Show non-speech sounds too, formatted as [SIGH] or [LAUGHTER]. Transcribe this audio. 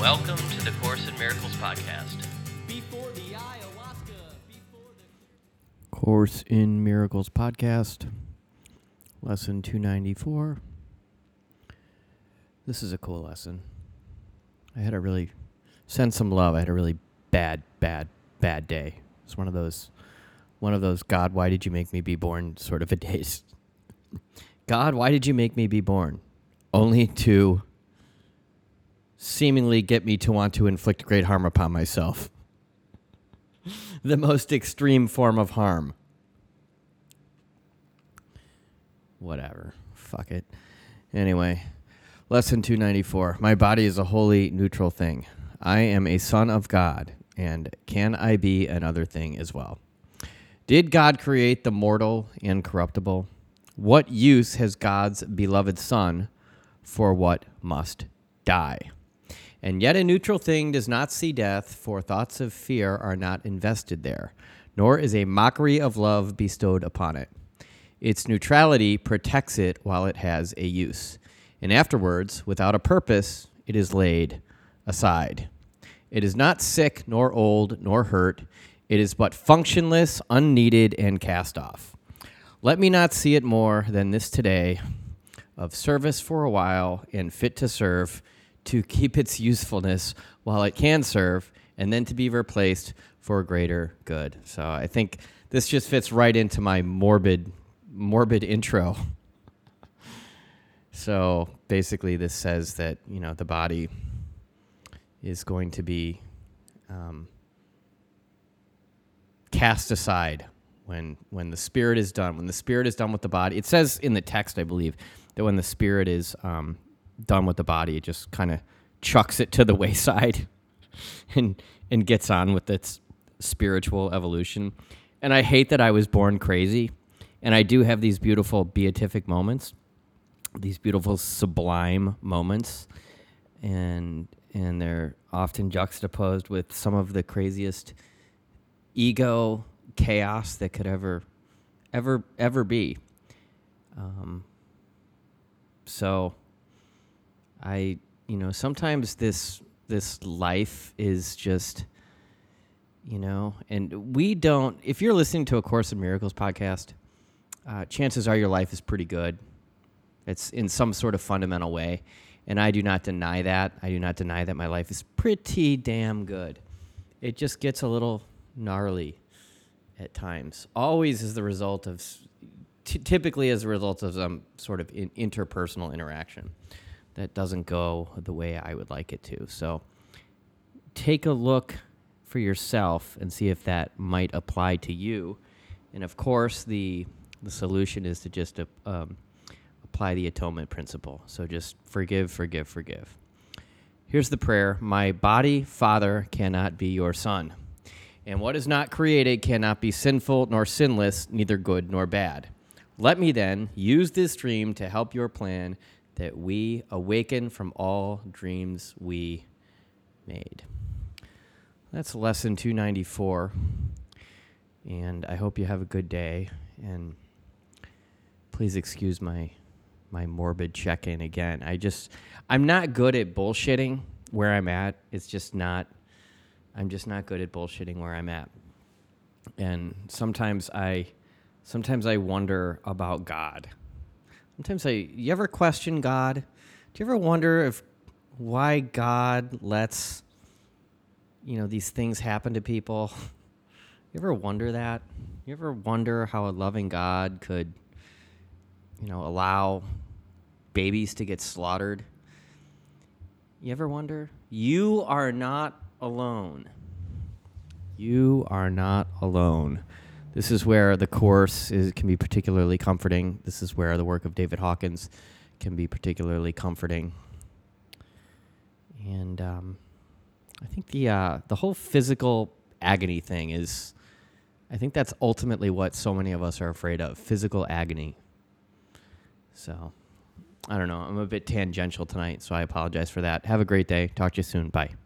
Welcome to the Course in Miracles podcast. Before the ayahuasca, before the Course in Miracles podcast, lesson 294. This is a cool lesson. I had a really, send some love. I had a really bad, bad, bad day. It's one of those, one of those, God, why did you make me be born sort of a [LAUGHS] days. God, why did you make me be born? Only to seemingly get me to want to inflict great harm upon myself [LAUGHS] the most extreme form of harm. Whatever. Fuck it. Anyway, lesson 294. My body is a wholly neutral thing. I am a son of God, and can I be another thing as well? Did God create the mortal and corruptible? What use has God's beloved Son for what must die? And yet a neutral thing does not see death, for thoughts of fear are not invested there, nor is a mockery of love bestowed upon it. Its neutrality protects it while it has a use, and afterwards, without a purpose, it is laid aside. It is not sick, nor old, nor hurt. It is but functionless, unneeded, and cast off. Let me not see it more than this today of service for a while and fit to serve to keep its usefulness while it can serve and then to be replaced for greater good. So I think this just fits right into my morbid morbid intro. [LAUGHS] So basically this says that, you know, the body is going to be um, cast aside when when the spirit is done. When the spirit is done with the body, it says in the text, I believe, that when the spirit is um, done with the body, it just kind of chucks it to the [LAUGHS] wayside and and gets on with its spiritual evolution. And I hate that I was born crazy, and I do have these beautiful beatific moments, these beautiful sublime moments, and and they're often juxtaposed with some of the craziest ego chaos that could ever ever ever be. Um, so I you know sometimes this this life is just you know and we don't if you're listening to a course in miracles podcast uh, chances are your life is pretty good. It's in some sort of fundamental way. And i do not deny that. I do not deny that my life is pretty damn good. It just gets a little gnarly at times. Always as the result of t- typically as a result of some sort of in- interpersonal interaction that doesn't go the way I would like it to. So take a look for yourself and see if that might apply to you. And of course, the the solution is to just uh, um, apply the atonement principle. So just forgive, forgive, forgive. Here's the prayer My body, Father, cannot be your son. And what is not created cannot be sinful nor sinless, neither good nor bad. Let me then use this dream to help your plan that we awaken from all dreams we made. That's lesson 294. And I hope you have a good day. And please excuse my my morbid check-in again. I just I'm not good at bullshitting where I'm at. It's just not I'm just not good at bullshitting where I'm at. And sometimes I sometimes I wonder about God. Sometimes I you ever question God? Do you ever wonder if why God lets you know these things happen to people? [LAUGHS] You ever wonder that? You ever wonder how a loving God could you know allow babies to get slaughtered? You ever wonder? You are not alone. You are not alone. This is where the course is, can be particularly comforting. This is where the work of David Hawkins can be particularly comforting. And um, I think the uh, the whole physical agony thing is, I think that's ultimately what so many of us are afraid of: physical agony. So, I don't know. I'm a bit tangential tonight, so I apologize for that. Have a great day. Talk to you soon. Bye.